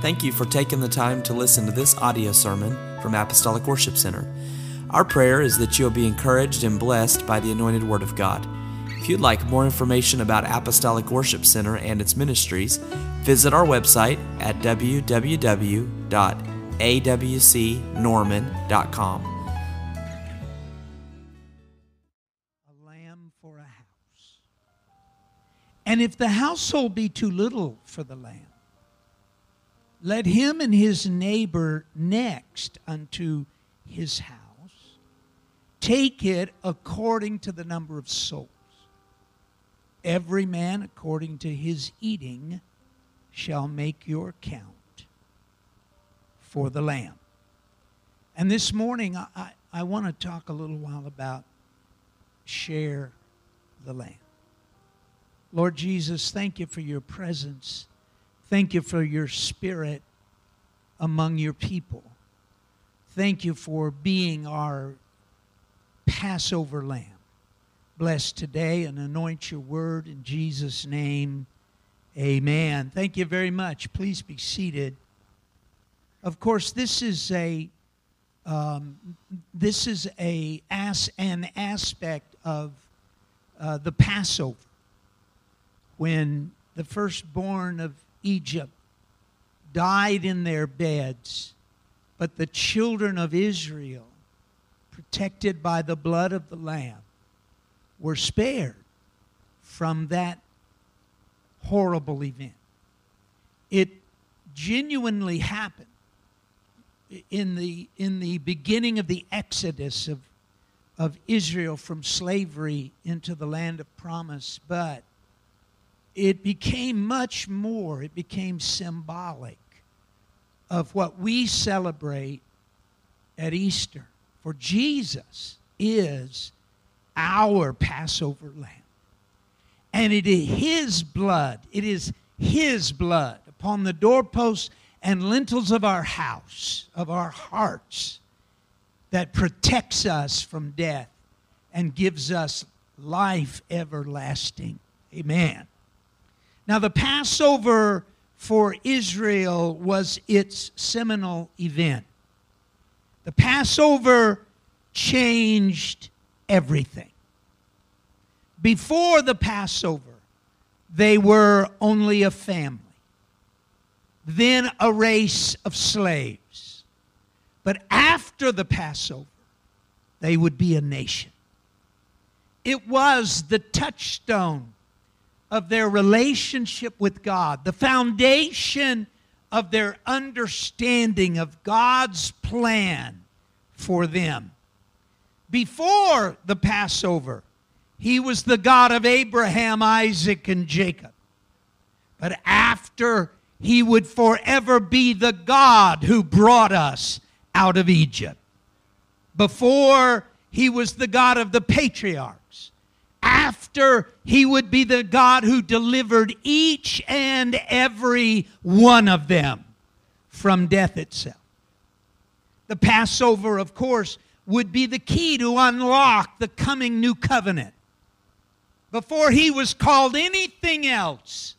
Thank you for taking the time to listen to this audio sermon from Apostolic Worship Center. Our prayer is that you'll be encouraged and blessed by the anointed Word of God. If you'd like more information about Apostolic Worship Center and its ministries, visit our website at www.awcnorman.com. a lamb for a house. And if the household be too little for the lamb, let him and his neighbor next unto his house take it according to the number of souls. Every man according to his eating shall make your count for the lamb. And this morning, I, I, I want to talk a little while about share the lamb. Lord Jesus, thank you for your presence. Thank you for your spirit among your people. Thank you for being our Passover lamb. Bless today and anoint your word in Jesus' name. Amen. Thank you very much. Please be seated. Of course, this is a um, this is a as an aspect of uh, the Passover when the firstborn of Egypt died in their beds, but the children of Israel, protected by the blood of the Lamb, were spared from that horrible event. It genuinely happened in the, in the beginning of the exodus of, of Israel from slavery into the land of promise, but it became much more, it became symbolic of what we celebrate at Easter. For Jesus is our Passover lamb. And it is his blood, it is his blood upon the doorposts and lintels of our house, of our hearts, that protects us from death and gives us life everlasting. Amen. Now, the Passover for Israel was its seminal event. The Passover changed everything. Before the Passover, they were only a family, then a race of slaves. But after the Passover, they would be a nation. It was the touchstone of their relationship with God, the foundation of their understanding of God's plan for them. Before the Passover, he was the God of Abraham, Isaac, and Jacob. But after, he would forever be the God who brought us out of Egypt. Before, he was the God of the patriarchs. After, he would be the God who delivered each and every one of them from death itself. The Passover, of course, would be the key to unlock the coming new covenant. Before he was called anything else,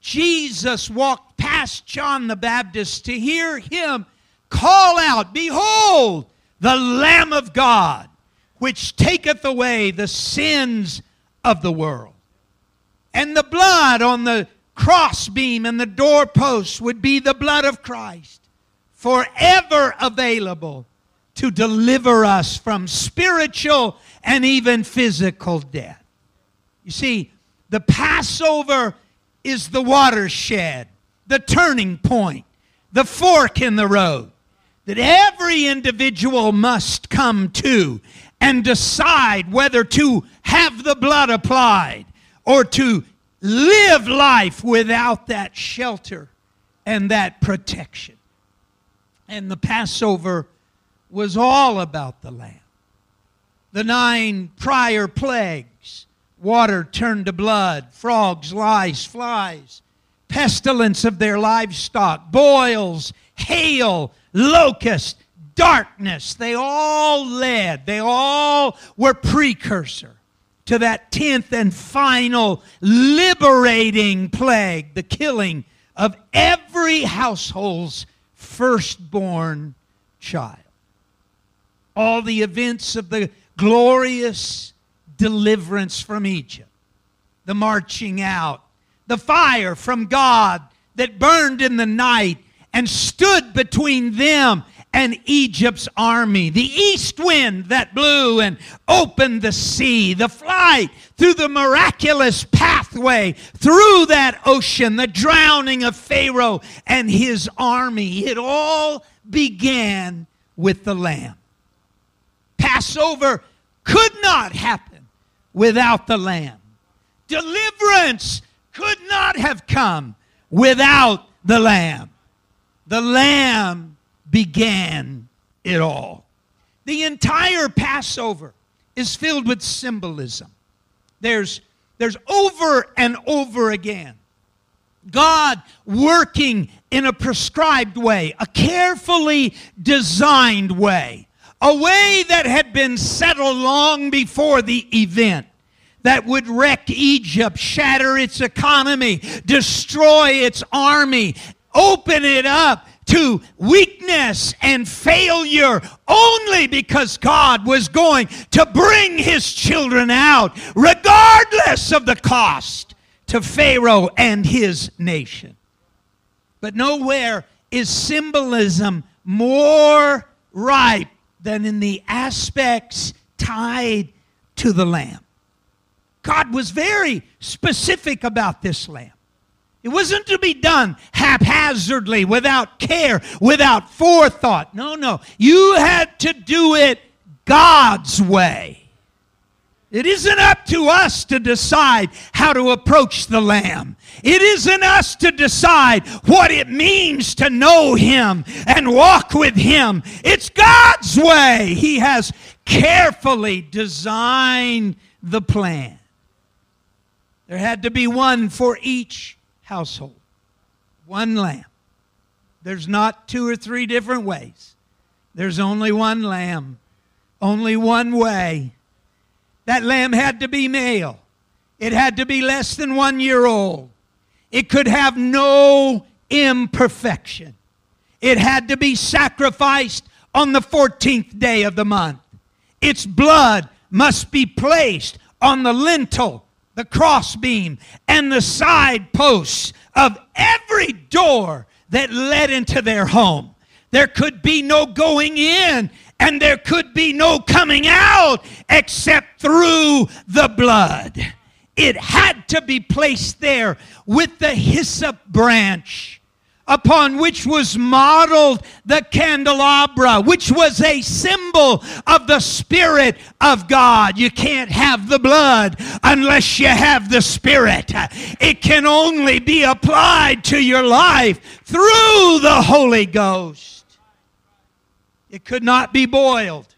Jesus walked past John the Baptist to hear him call out, Behold, the Lamb of God, which taketh away the sins of the world. And the blood on the crossbeam and the doorpost would be the blood of Christ, forever available to deliver us from spiritual and even physical death. You see, the Passover is the watershed, the turning point, the fork in the road that every individual must come to and decide whether to have the blood applied or to live life without that shelter and that protection. And the Passover was all about the Lamb. The nine prior plagues water turned to blood, frogs, lice, flies, pestilence of their livestock, boils, hail, locust, darkness. They all led, they all were precursor to that tenth and final liberating plague, the killing of every household's firstborn child. All the events of the glorious deliverance from Egypt, the marching out, the fire from God that burned in the night and stood between them and Egypt's army, the east wind that blew and opened the sea, the flight through the miraculous pathway through that ocean, the drowning of Pharaoh and his army. It all began with the Lamb. Passover could not happen without the Lamb. Deliverance could not have come without the Lamb. The Lamb began it all. The entire Passover is filled with symbolism. There's, there's over and over again God working in a prescribed way, a carefully designed way, a way that had been settled long before the event that would wreck Egypt, shatter its economy, destroy its army, open it up to weakness and failure only because God was going to bring his children out, regardless of the cost, to Pharaoh and his nation. But nowhere is symbolism more ripe than in the aspects tied to the Lamb. God was very specific about this Lamb. It wasn't to be done haphazardly, without care, without forethought. No, no. You had to do it God's way. It isn't up to us to decide how to approach the Lamb. It isn't us to decide what it means to know Him and walk with Him. It's God's way. He has carefully designed the plan. There had to be one for each household. One lamb. There's not two or three different ways. There's only one lamb, only one way. That lamb had to be male, it had to be less than one year old, it could have no imperfection. It had to be sacrificed on the 14th day of the month. Its blood must be placed on the lintel the crossbeam, and the side posts of every door that led into their home. There could be no going in and there could be no coming out except through the blood. It had to be placed there with the hyssop branch upon which was modeled the candelabra, which was a symbol of the Spirit of God. You can't have the blood unless you have the Spirit. It can only be applied to your life through the Holy Ghost. It could not be boiled,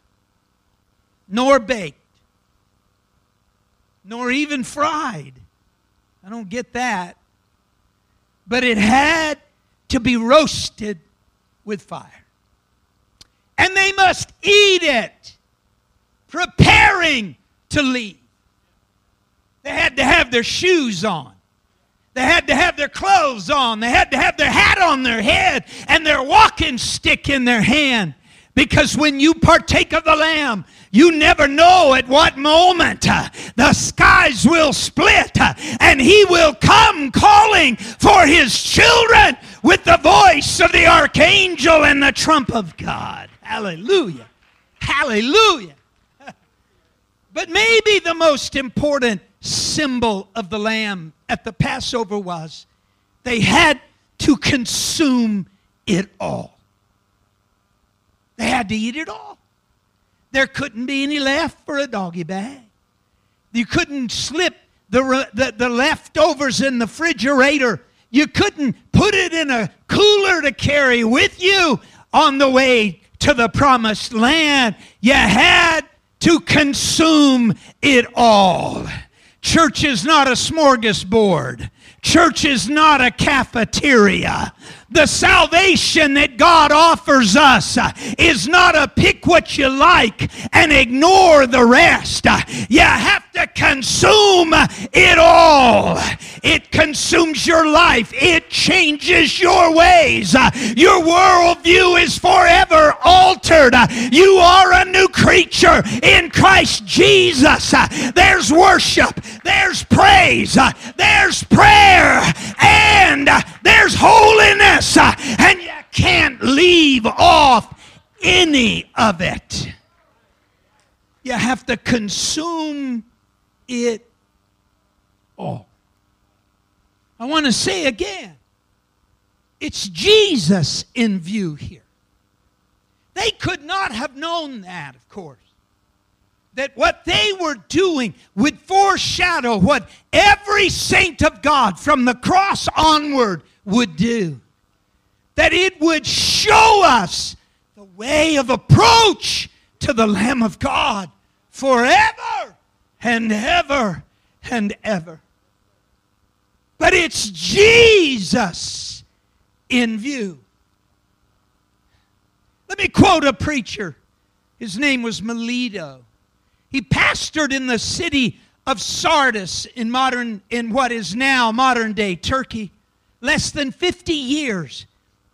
nor baked, nor even fried. I don't get that. But it had to be roasted with fire. And they must eat it, preparing to leave. They had to have their shoes on. They had to have their clothes on. They had to have their hat on their head and their walking stick in their hand. Because when you partake of the Lamb, you never know at what moment uh, the skies will split uh, and He will come calling for His children with the voice of the archangel and the trump of God. Hallelujah. Hallelujah. But maybe the most important symbol of the Lamb at the Passover was they had to consume it all. They had to eat it all. There couldn't be any left for a doggy bag. You couldn't slip the, the, the leftovers in the refrigerator. You couldn't put it in a cooler to carry with you on the way to the promised land. You had to consume it all. Church is not a smorgasbord. Church is not a cafeteria. The salvation that God offers us is not a pick what you like and ignore the rest. You have to consume it all. It consumes your life, it changes your ways. Your worldview is forever altered. You are a new creature in Christ Jesus. There's worship, there's praise, there's prayer, and there's holiness, Uh, and you can't leave off any of it. You have to consume it all. I want to say again it's Jesus in view here. They could not have known that, of course. That what they were doing would foreshadow what every saint of God from the cross onward would do. That it would show us the way of approach to the Lamb of God forever and ever and ever. But it's Jesus in view. Let me quote a preacher. His name was Melito. He pastored in the city of Sardis in modern in what is now modern day Turkey less than 50 years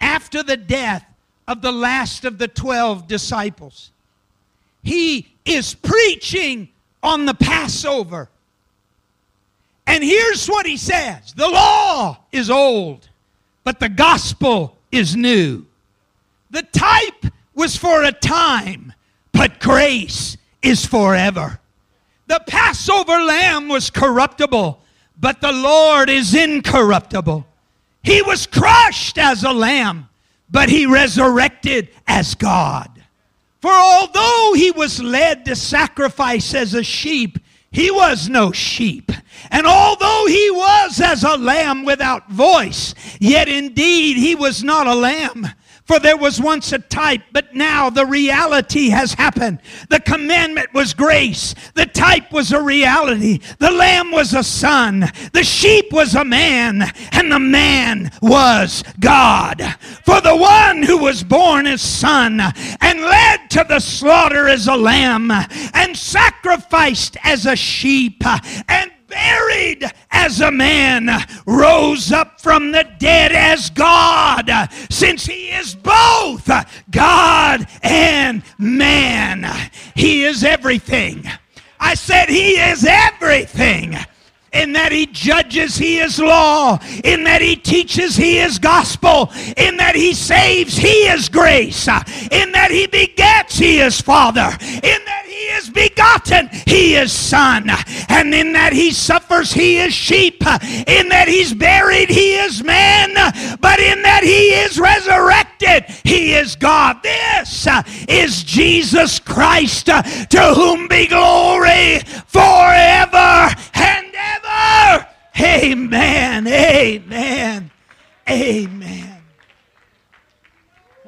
after the death of the last of the 12 disciples. He is preaching on the Passover. And here's what he says The law is old, but the gospel is new. The type was for a time, but grace is forever. The Passover lamb was corruptible, but the Lord is incorruptible. He was crushed as a lamb, but he resurrected as God. For although he was led to sacrifice as a sheep, he was no sheep. And although he was as a lamb without voice, yet indeed he was not a lamb. For there was once a type, but now the reality has happened. The commandment was grace. The type was a reality. The lamb was a son. The sheep was a man. And the man was God. For the one who was born as son and led to the slaughter as a lamb and sacrificed as a sheep and as a man, rose up from the dead as God, since he is both God and man. He is everything. I said, He is everything in that he judges, he is law, in that he teaches, he is gospel, in that he saves, he is grace, in that he begets, he is father, in that he is begotten, he is son, and in that he suffers, he is sheep, in that he's buried, he is man, but in that he is resurrected, he is God. This is Jesus Christ, to whom be glory forever and ever. Amen. Amen. Amen.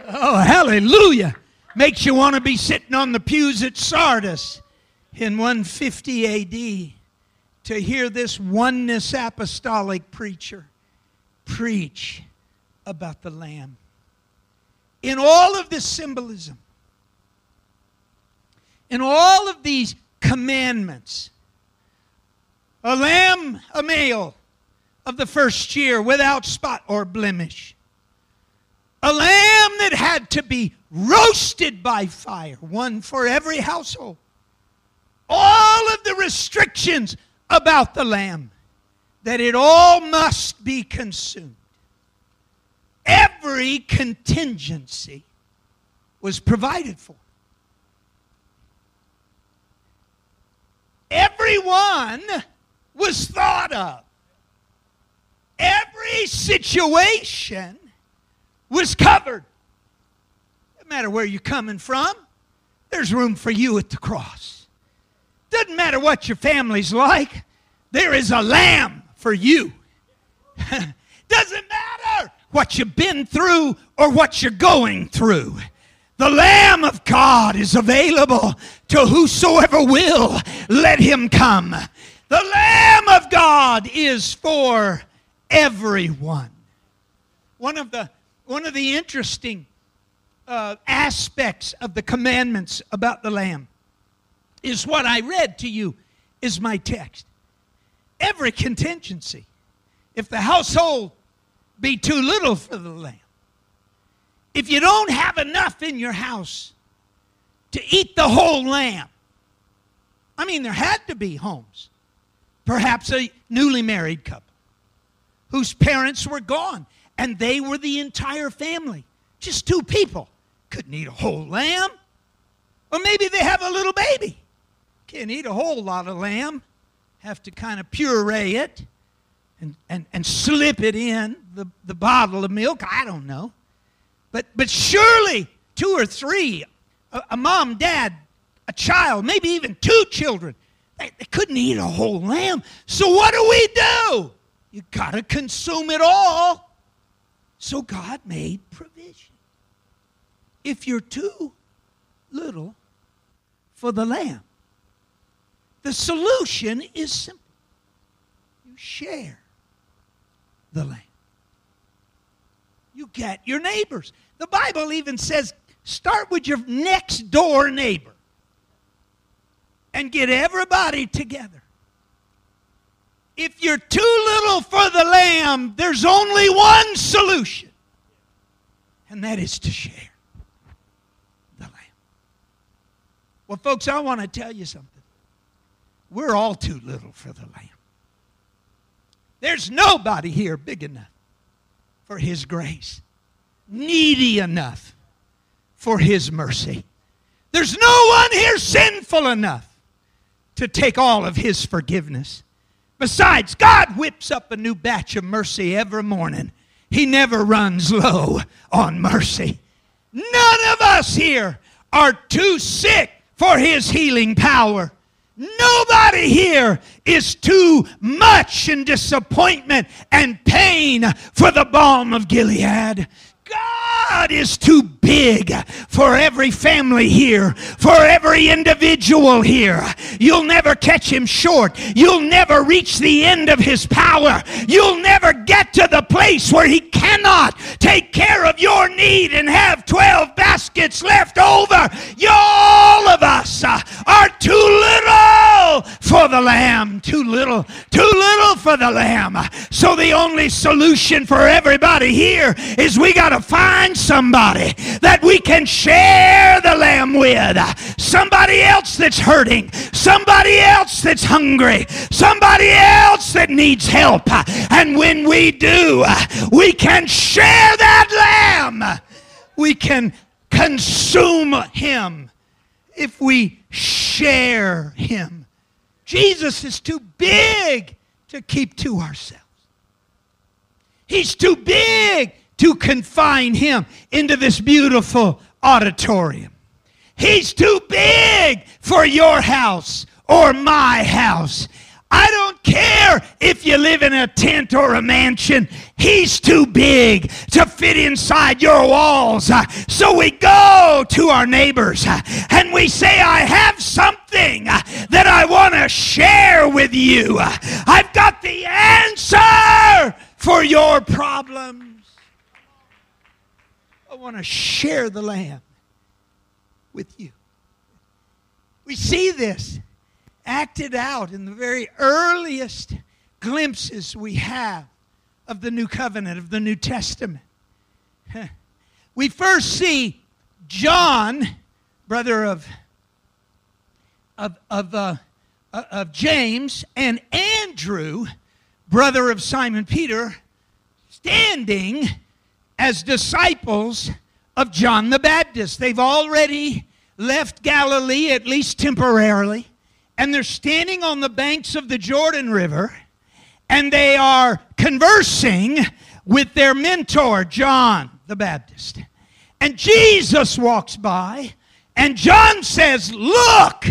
Oh, hallelujah. Makes you want to be sitting on the pews at Sardis in 150 AD to hear this oneness apostolic preacher preach about the Lamb. In all of this symbolism, in all of these commandments, a lamb, a male of the first year without spot or blemish. A lamb that had to be roasted by fire, one for every household. All of the restrictions about the lamb, that it all must be consumed. Every contingency was provided for. Everyone was thought of. Every situation was covered. Doesn't matter where you're coming from, there's room for you at the cross. Doesn't matter what your family's like, there is a lamb for you. Doesn't matter what you've been through or what you're going through. The Lamb of God is available to whosoever will, let him come. The Lamb of God is for everyone. One of the One of the interesting uh, aspects of the commandments about the lamb is what I read to you is my text. Every contingency, if the household be too little for the lamb, if you don't have enough in your house to eat the whole lamb, I mean, there had to be homes, perhaps a newly married couple whose parents were gone and they were the entire family, just two people. Couldn't eat a whole lamb. Or maybe they have a little baby. Can't eat a whole lot of lamb. Have to kind of puree it and, and, and slip it in the, the bottle of milk. I don't know. But, but surely two or three, a, a mom, dad, a child, maybe even two children, they, they couldn't eat a whole lamb. So what do we do? You got to consume it all. So God made provision. If you're too little for the lamb, the solution is simple. You share the lamb. You get your neighbors. The Bible even says start with your next door neighbor and get everybody together. If you're too little for the lamb, there's only one solution, and that is to share the lamb. Well, folks, I want to tell you something. We're all too little for the lamb. There's nobody here big enough for his grace, needy enough for his mercy. There's no one here sinful enough to take all of his forgiveness. Besides, God whips up a new batch of mercy every morning. He never runs low on mercy. None of us here are too sick for His healing power. Nobody here is too much in disappointment and pain for the balm of Gilead. God is too big for every family here, for every individual here. You'll never catch him short. You'll never reach the end of his power. You'll never get to the place where he cannot take care of your need and have 12 baskets left over. You, all of us uh, are too little for the lamb. Too little. Too little for the lamb. So the only solution for everybody here is we got to find somebody that we can share the lamb with. Somebody else that's hurting. Somebody else that's hungry. Somebody else that needs help. And when we do, we can share that lamb. We can consume him if we share him. Jesus is too big to keep to ourselves. He's too big to confine him into this beautiful auditorium. He's too big for your house or my house. I don't care if you live in a tent or a mansion. He's too big to fit inside your walls. So we go to our neighbors and we say, I have something that I want to share with you. I've got the answer for your problems. I want to share the lamb with you. We see this acted out in the very earliest glimpses we have of the new covenant, of the New Testament. We first see John, brother of, of, of, uh, uh, of James, and Andrew, brother of Simon Peter, standing as disciples of John the Baptist. They've already left Galilee, at least temporarily, and they're standing on the banks of the Jordan River and they are conversing with their mentor, John the Baptist. And Jesus walks by, and John says, Look,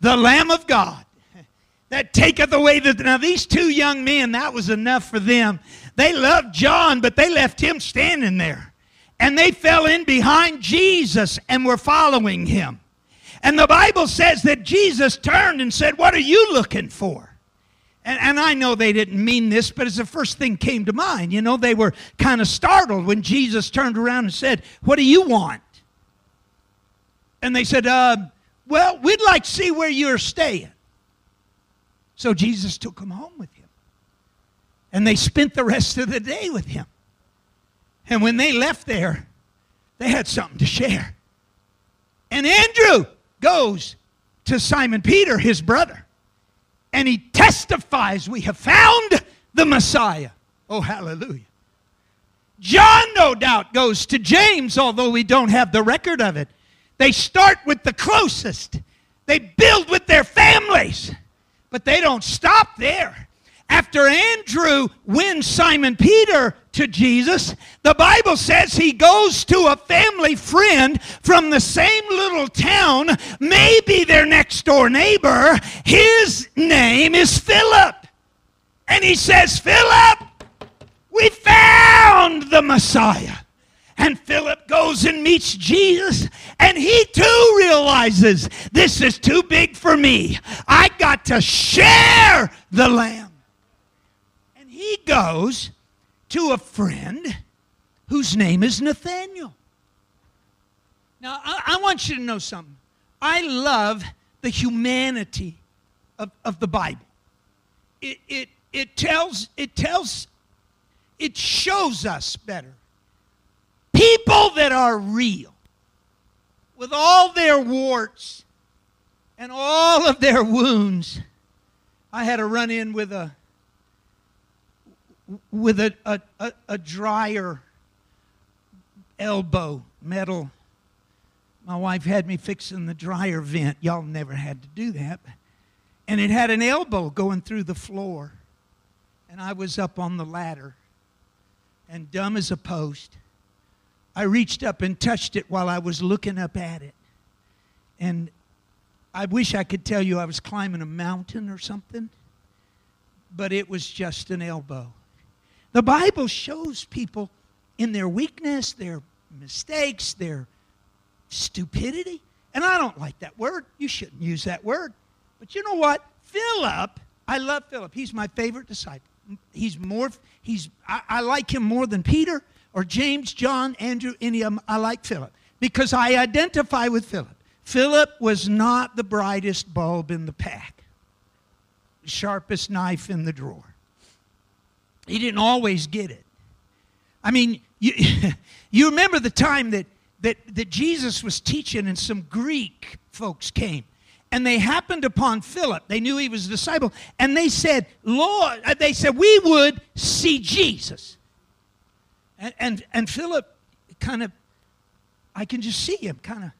the Lamb of God that taketh away the. Now, these two young men, that was enough for them. They loved John, but they left him standing there. And they fell in behind Jesus and were following him. And the Bible says that Jesus turned and said, What are you looking for? And, and I know they didn't mean this, but it's the first thing came to mind. You know, they were kind of startled when Jesus turned around and said, What do you want? And they said, uh, Well, we'd like to see where you're staying. So Jesus took them home with him. And they spent the rest of the day with him. And when they left there, they had something to share. And Andrew goes to Simon Peter, his brother, and he testifies, We have found the Messiah. Oh, hallelujah. John, no doubt, goes to James, although we don't have the record of it. They start with the closest, they build with their families, but they don't stop there. After Andrew wins Simon Peter to Jesus, the Bible says he goes to a family friend from the same little town, maybe their next door neighbor. His name is Philip. And he says, Philip, we found the Messiah. And Philip goes and meets Jesus, and he too realizes this is too big for me. I got to share the lamb. He goes to a friend whose name is Nathaniel. Now, I, I want you to know something. I love the humanity of, of the Bible. It, it, it tells, it tells, it shows us better people that are real, with all their warts and all of their wounds. I had a run in with a with a, a, a, a dryer elbow metal. My wife had me fixing the dryer vent. Y'all never had to do that. And it had an elbow going through the floor. And I was up on the ladder and dumb as a post. I reached up and touched it while I was looking up at it. And I wish I could tell you I was climbing a mountain or something, but it was just an elbow. The Bible shows people in their weakness, their mistakes, their stupidity. And I don't like that word. You shouldn't use that word. But you know what? Philip, I love Philip. He's my favorite disciple. He's more, he's, I, I like him more than Peter or James, John, Andrew, any of them, I like Philip because I identify with Philip. Philip was not the brightest bulb in the pack, sharpest knife in the drawer. He didn't always get it. I mean, you, you remember the time that, that, that Jesus was teaching and some Greek folks came and they happened upon Philip. They knew he was a disciple. And they said, Lord, uh, they said, we would see Jesus. And, and, and Philip kind of, I can just see him kind of.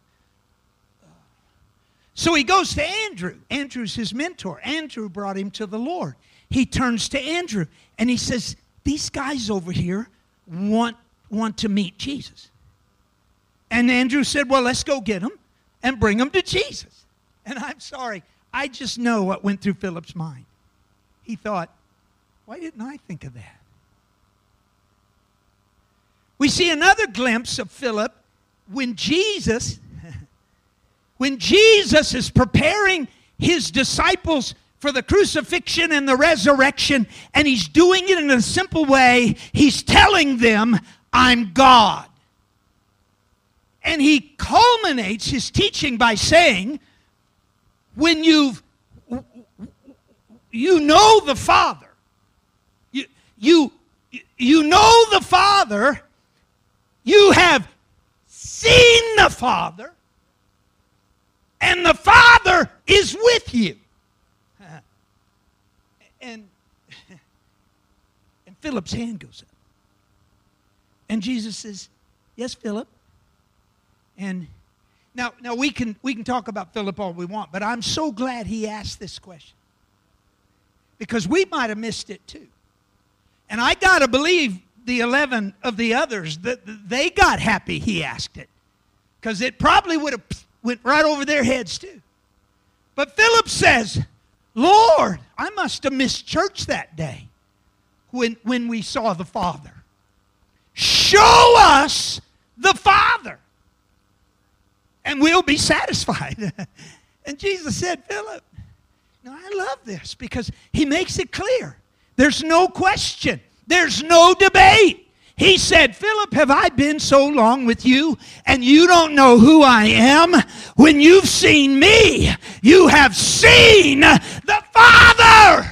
So he goes to Andrew. Andrew's his mentor. Andrew brought him to the Lord. He turns to Andrew and he says, These guys over here want, want to meet Jesus. And Andrew said, Well, let's go get them and bring them to Jesus. And I'm sorry, I just know what went through Philip's mind. He thought, Why didn't I think of that? We see another glimpse of Philip when Jesus when Jesus is preparing his disciples for the crucifixion and the resurrection and he's doing it in a simple way. He's telling them, "I'm God." And he culminates his teaching by saying, when you've you know the Father, you, you, you know the Father, you have seen the Father, and the Father is with you. And, and Philip's hand goes up. And Jesus says, Yes, Philip. And now, now we can we can talk about Philip all we want, but I'm so glad he asked this question. Because we might have missed it too. And I gotta believe the 11 of the others that they got happy he asked it because it probably would have went right over their heads too but philip says lord i must have missed church that day when, when we saw the father show us the father and we'll be satisfied and jesus said philip Now, I love this because he makes it clear. There's no question, there's no debate. He said, Philip, have I been so long with you and you don't know who I am? When you've seen me, you have seen the Father.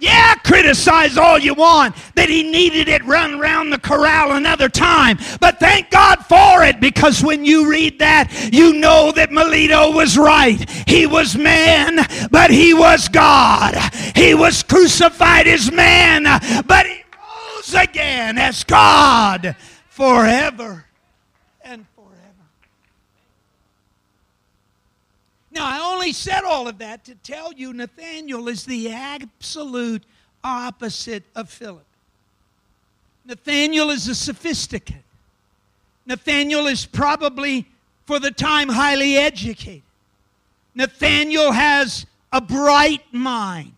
Yeah, criticize all you want that he needed it run around the corral another time. But thank God for it because when you read that, you know that Melito was right. He was man, but he was God. He was crucified as man, but he rose again as God forever and forever. Now, I only said all of that to tell you Nathaniel is the absolute opposite of Philip. Nathaniel is a sophisticate. Nathaniel is probably, for the time, highly educated. Nathaniel has a bright mind.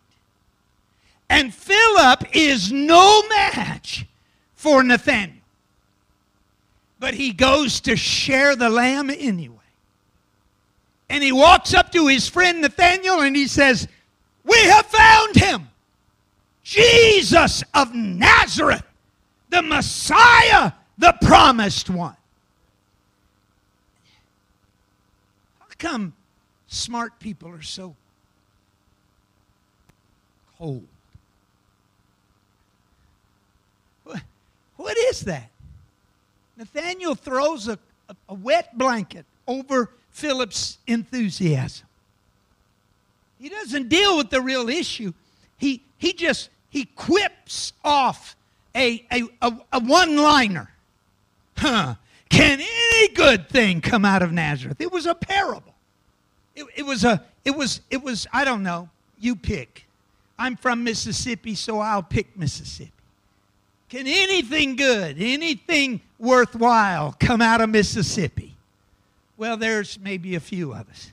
And Philip is no match for Nathaniel. But he goes to share the lamb anyway. And he walks up to his friend Nathaniel and he says, We have found him. Jesus of Nazareth, the Messiah, the promised one. How come smart people are so cold? What is that? Nathaniel throws a, a, a wet blanket over Philip's enthusiasm. He doesn't deal with the real issue. He, he just he quips off a, a, a, a one-liner. Huh. Can any good thing come out of Nazareth? It was a parable. It, it was a it was it was I don't know. You pick. I'm from Mississippi, so I'll pick Mississippi. Can anything good, anything worthwhile come out of Mississippi? Well, there's maybe a few of us.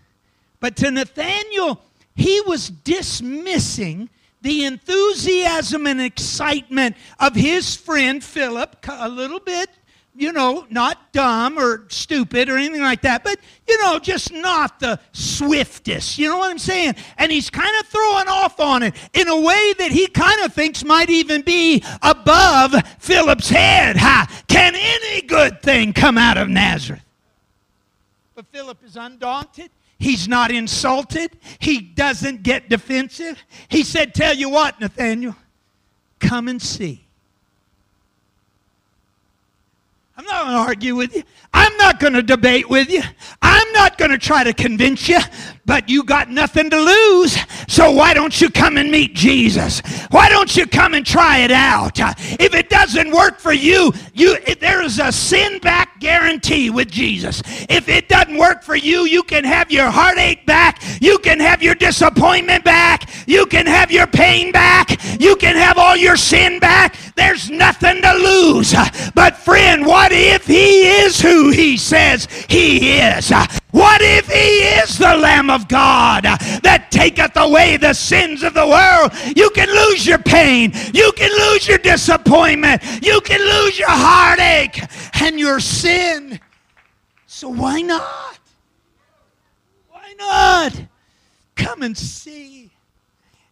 But to Nathaniel, he was dismissing the enthusiasm and excitement of his friend Philip a little bit you know, not dumb or stupid or anything like that, but, you know, just not the swiftest. You know what I'm saying? And he's kind of throwing off on it in a way that he kind of thinks might even be above Philip's head. Ha! Can any good thing come out of Nazareth? But Philip is undaunted. He's not insulted. He doesn't get defensive. He said, Tell you what, Nathaniel, come and see. I'm not going to argue with you. I'm not going to debate with you. I'm not going to try to convince you, but you got nothing to lose. So why don't you come and meet Jesus? Why don't you come and try it out? If it doesn't work for you, you there is a sin back guarantee with Jesus. If it doesn't work for you, you can have your heartache back. You can have your disappointment back. You can have your pain back. You can have all your sin back. There's nothing to lose. But friend, what if he is who he says he is? What if he is the Lamb of God that taketh away the sins of the world? You can lose your pain. You can lose your disappointment. You can lose your heartache and your sin. So why not? Why not? Come and see.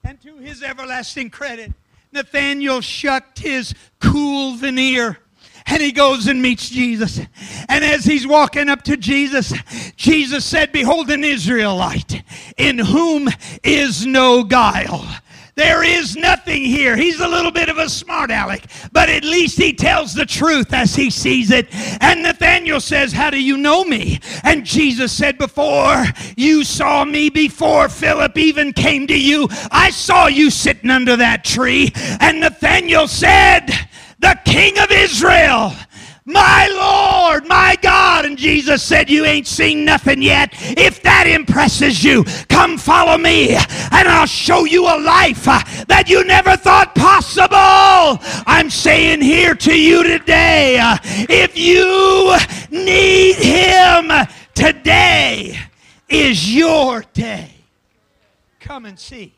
And to his everlasting credit, Nathaniel shucked his cool veneer and he goes and meets Jesus. And as he's walking up to Jesus, Jesus said, Behold, an Israelite in whom is no guile. There is nothing here. He's a little bit of a smart aleck, but at least he tells the truth as he sees it. And Nathaniel says, How do you know me? And Jesus said, Before you saw me, before Philip even came to you, I saw you sitting under that tree. And Nathaniel said, the King of Israel. My Lord, my God. And Jesus said, You ain't seen nothing yet. If that impresses you, come follow me, and I'll show you a life uh, that you never thought possible. I'm saying here to you today uh, if you need Him, today is your day. Come and see.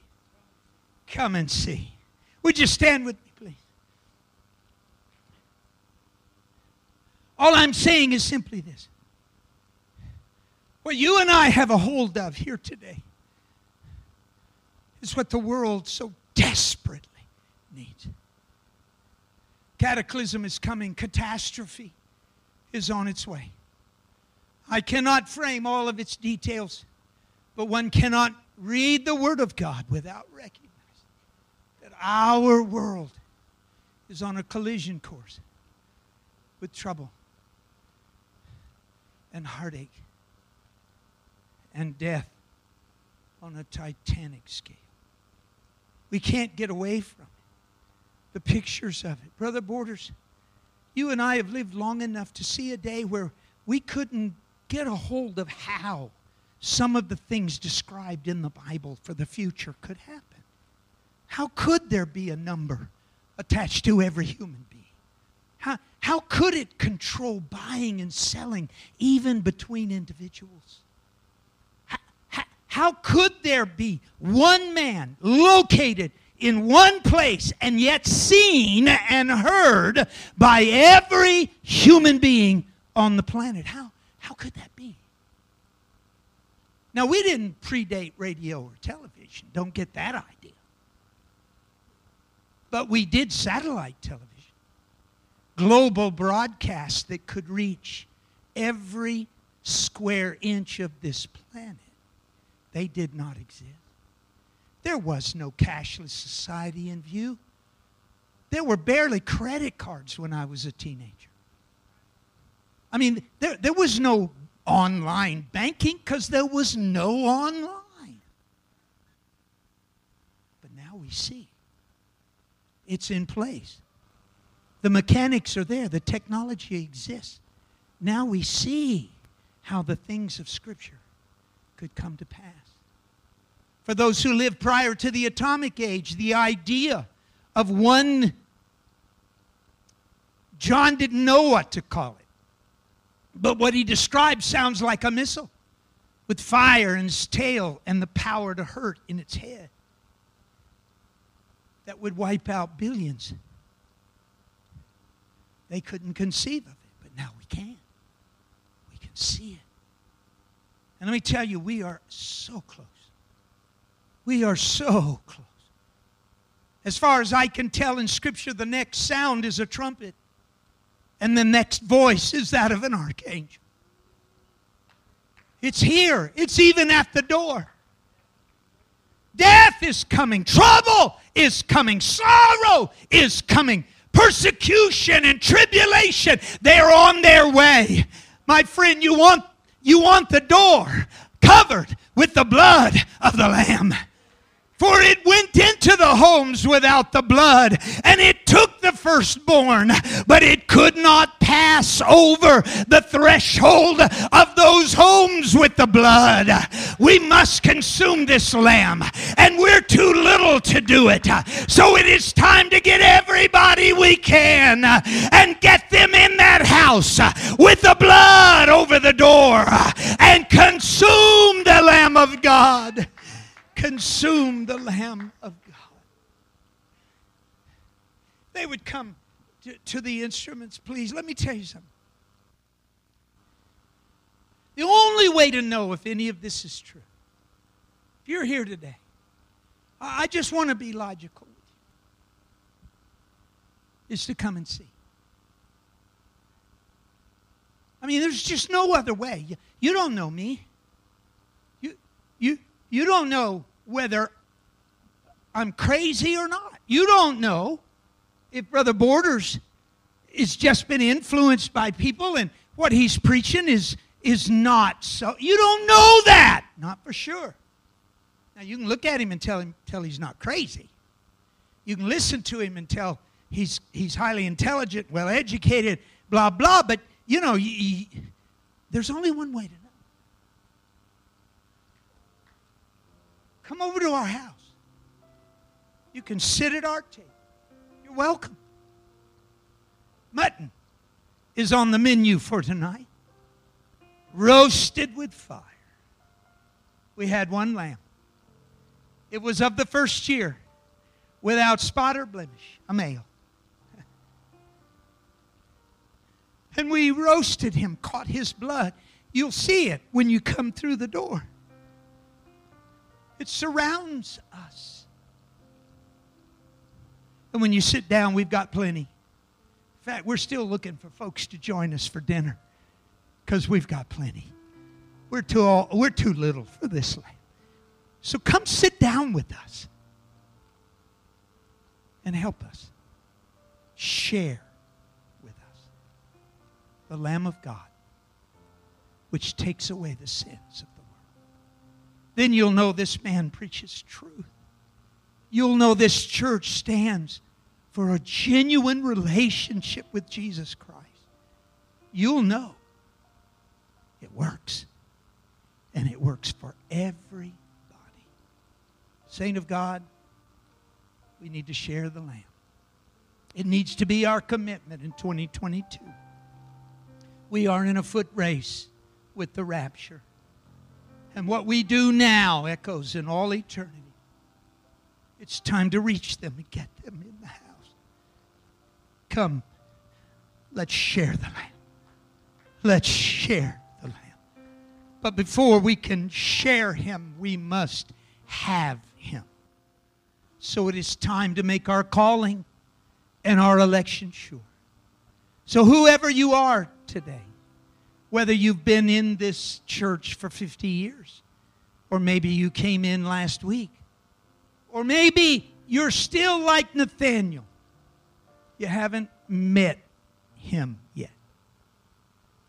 Come and see. Would you stand with All I'm saying is simply this. What you and I have a hold of here today is what the world so desperately needs. Cataclysm is coming, catastrophe is on its way. I cannot frame all of its details, but one cannot read the Word of God without recognizing that our world is on a collision course with trouble and heartache and death on a titanic scale. We can't get away from it. The pictures of it. Brother Borders, you and I have lived long enough to see a day where we couldn't get a hold of how some of the things described in the Bible for the future could happen. How could there be a number attached to every human being? How, how could it control buying and selling even between individuals? How, how, could there be one man located in one place and yet seen and heard by every human being on the planet? How, how could that be? Now, we didn't predate radio or television. Don't get that idea. But we did satellite television global broadcast that could reach every square inch of this planet. They did not exist. There was no cashless society in view. There were barely credit cards when I was a teenager. I mean, there, there was no online banking because there was no online. But now we see it's in place. The mechanics are there, the technology exists. Now we see how the things of Scripture could come to pass. For those who lived prior to the atomic age, the idea of one, John didn't know what to call it. But what he described sounds like a missile with fire in its tail and the power to hurt in its head that would wipe out billions. They couldn't conceive of it, but now we can. We can see it. And let me tell you, we are so close. We are so close. As far as I can tell in Scripture, the next sound is a trumpet, and the next voice is that of an archangel. It's here, it's even at the door. Death is coming, trouble is coming, sorrow is coming persecution and tribulation. They're on their way. My friend, you want, you want the door covered with the blood of the Lamb. For it went into the homes without the blood, and it took the firstborn, but it could not pass over the threshold of those homes with the blood. We must consume this lamb, and we're too little to do it. So it is time to get everybody we can and get them in that house with the blood over the door and consume the Lamb of God consume the Lamb of God. They would come to, to the instruments, please. Let me tell you something. The only way to know if any of this is true, if you're here today, I just want to be logical with you, is to come and see. I mean, there's just no other way. You, you don't know me. You, you, you don't know whether I'm crazy or not. You don't know if Brother Borders has just been influenced by people and what he's preaching is, is not so. You don't know that. Not for sure. Now, you can look at him and tell him tell he's not crazy. You can listen to him and tell he's, he's highly intelligent, well educated, blah, blah. But, you know, there's only one way to Come over to our house. You can sit at our table. You're welcome. Mutton is on the menu for tonight, roasted with fire. We had one lamb. It was of the first year, without spot or blemish, a male. And we roasted him, caught his blood. You'll see it when you come through the door. It surrounds us. And when you sit down, we've got plenty. In fact, we're still looking for folks to join us for dinner because we've got plenty. We're too, all, we're too little for this land. So come sit down with us and help us share with us the Lamb of God, which takes away the sins of. Then you'll know this man preaches truth. You'll know this church stands for a genuine relationship with Jesus Christ. You'll know it works. And it works for everybody. Saint of God, we need to share the Lamb. It needs to be our commitment in 2022. We are in a foot race with the rapture. And what we do now echoes in all eternity. It's time to reach them and get them in the house. Come, let's share the Lamb. Let's share the Lamb. But before we can share Him, we must have Him. So it is time to make our calling and our election sure. So, whoever you are today, whether you've been in this church for 50 years, or maybe you came in last week, or maybe you're still like Nathaniel, you haven't met him yet,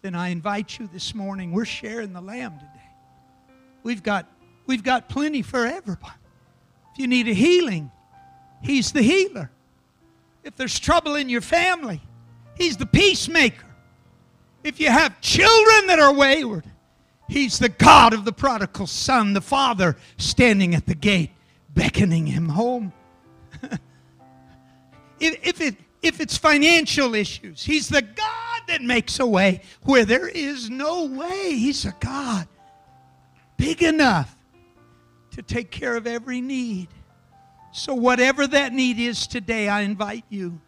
then I invite you this morning. We're sharing the lamb today. We've got, we've got plenty for everybody. If you need a healing, He's the healer. If there's trouble in your family, He's the peacemaker. If you have children that are wayward, He's the God of the prodigal son, the Father standing at the gate, beckoning him home. if, if, it, if it's financial issues, He's the God that makes a way where there is no way. He's a God big enough to take care of every need. So, whatever that need is today, I invite you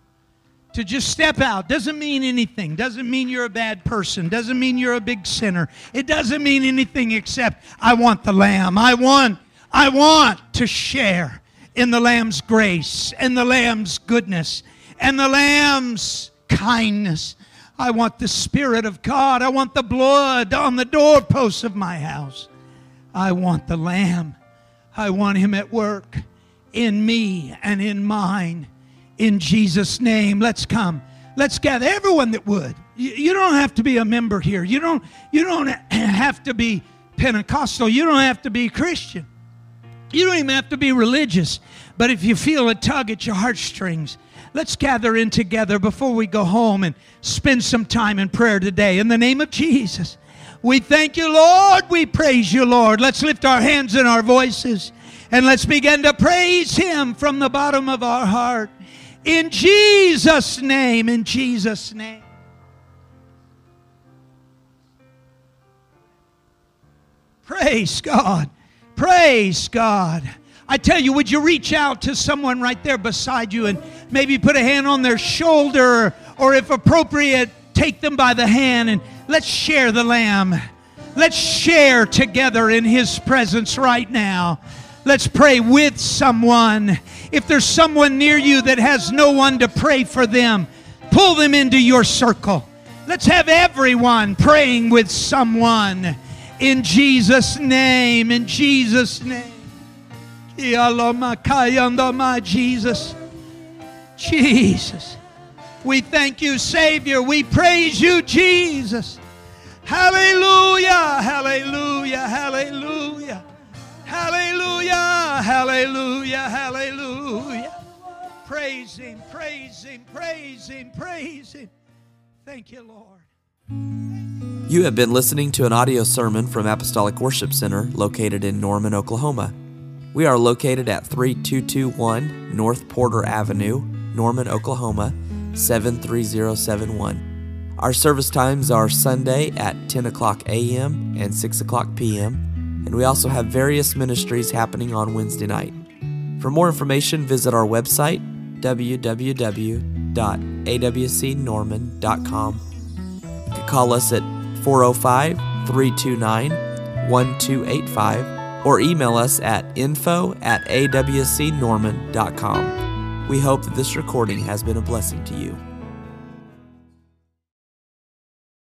to just step out. Doesn't mean anything. Doesn't mean you're a bad person. Doesn't mean you're a big sinner. It doesn't mean anything except I want the lamb. I want I want to share in the lamb's grace and the lamb's goodness and the lamb's kindness. I want the spirit of God. I want the blood on the doorposts of my house. I want the lamb. I want him at work in me and in mine in Jesus' name. Let's come. Let's gather everyone that would. You, don't have to be a member here. You don't, you don't have to be Pentecostal. You don't have to be Christian. You don't even have to be religious. But if you feel a tug at your heartstrings, let's gather in together before we go home and spend some time in prayer today. In the name of Jesus, we thank you, Lord. We praise you, Lord. Let's lift our hands and our voices and let's begin to praise Him from the bottom of our heart. In Jesus' name, in Jesus' name. Praise God. Praise God. I tell you, would you reach out to someone right there beside you and maybe put a hand on their shoulder or, if appropriate, take them by the hand and let's share the lamb. Let's share together in His presence right now. Let's pray with someone. If there's someone near you that has no one to pray for them, pull them into your circle. Let's have everyone praying with someone in Jesus' name. In Jesus' name. Jesus. Jesus. We thank you, Savior. We praise you, Jesus. Hallelujah. Hallelujah. Hallelujah. Hallelujah, hallelujah, hallelujah. Praise Him, praise Him, praise Him, praise Him. Thank you, Lord. You have been listening to an audio sermon from Apostolic Worship Center located in Norman, Oklahoma. We are located at 3221 North Porter Avenue, Norman, Oklahoma 73071. Our service times are Sunday at 10 o'clock a.m. and 6 o'clock p.m and we also have various ministries happening on Wednesday night. For more information, visit our website, www.awcnorman.com. You can call us at 405 329 1285 or email us at info at awcnorman.com. We hope that this recording has been a blessing to you.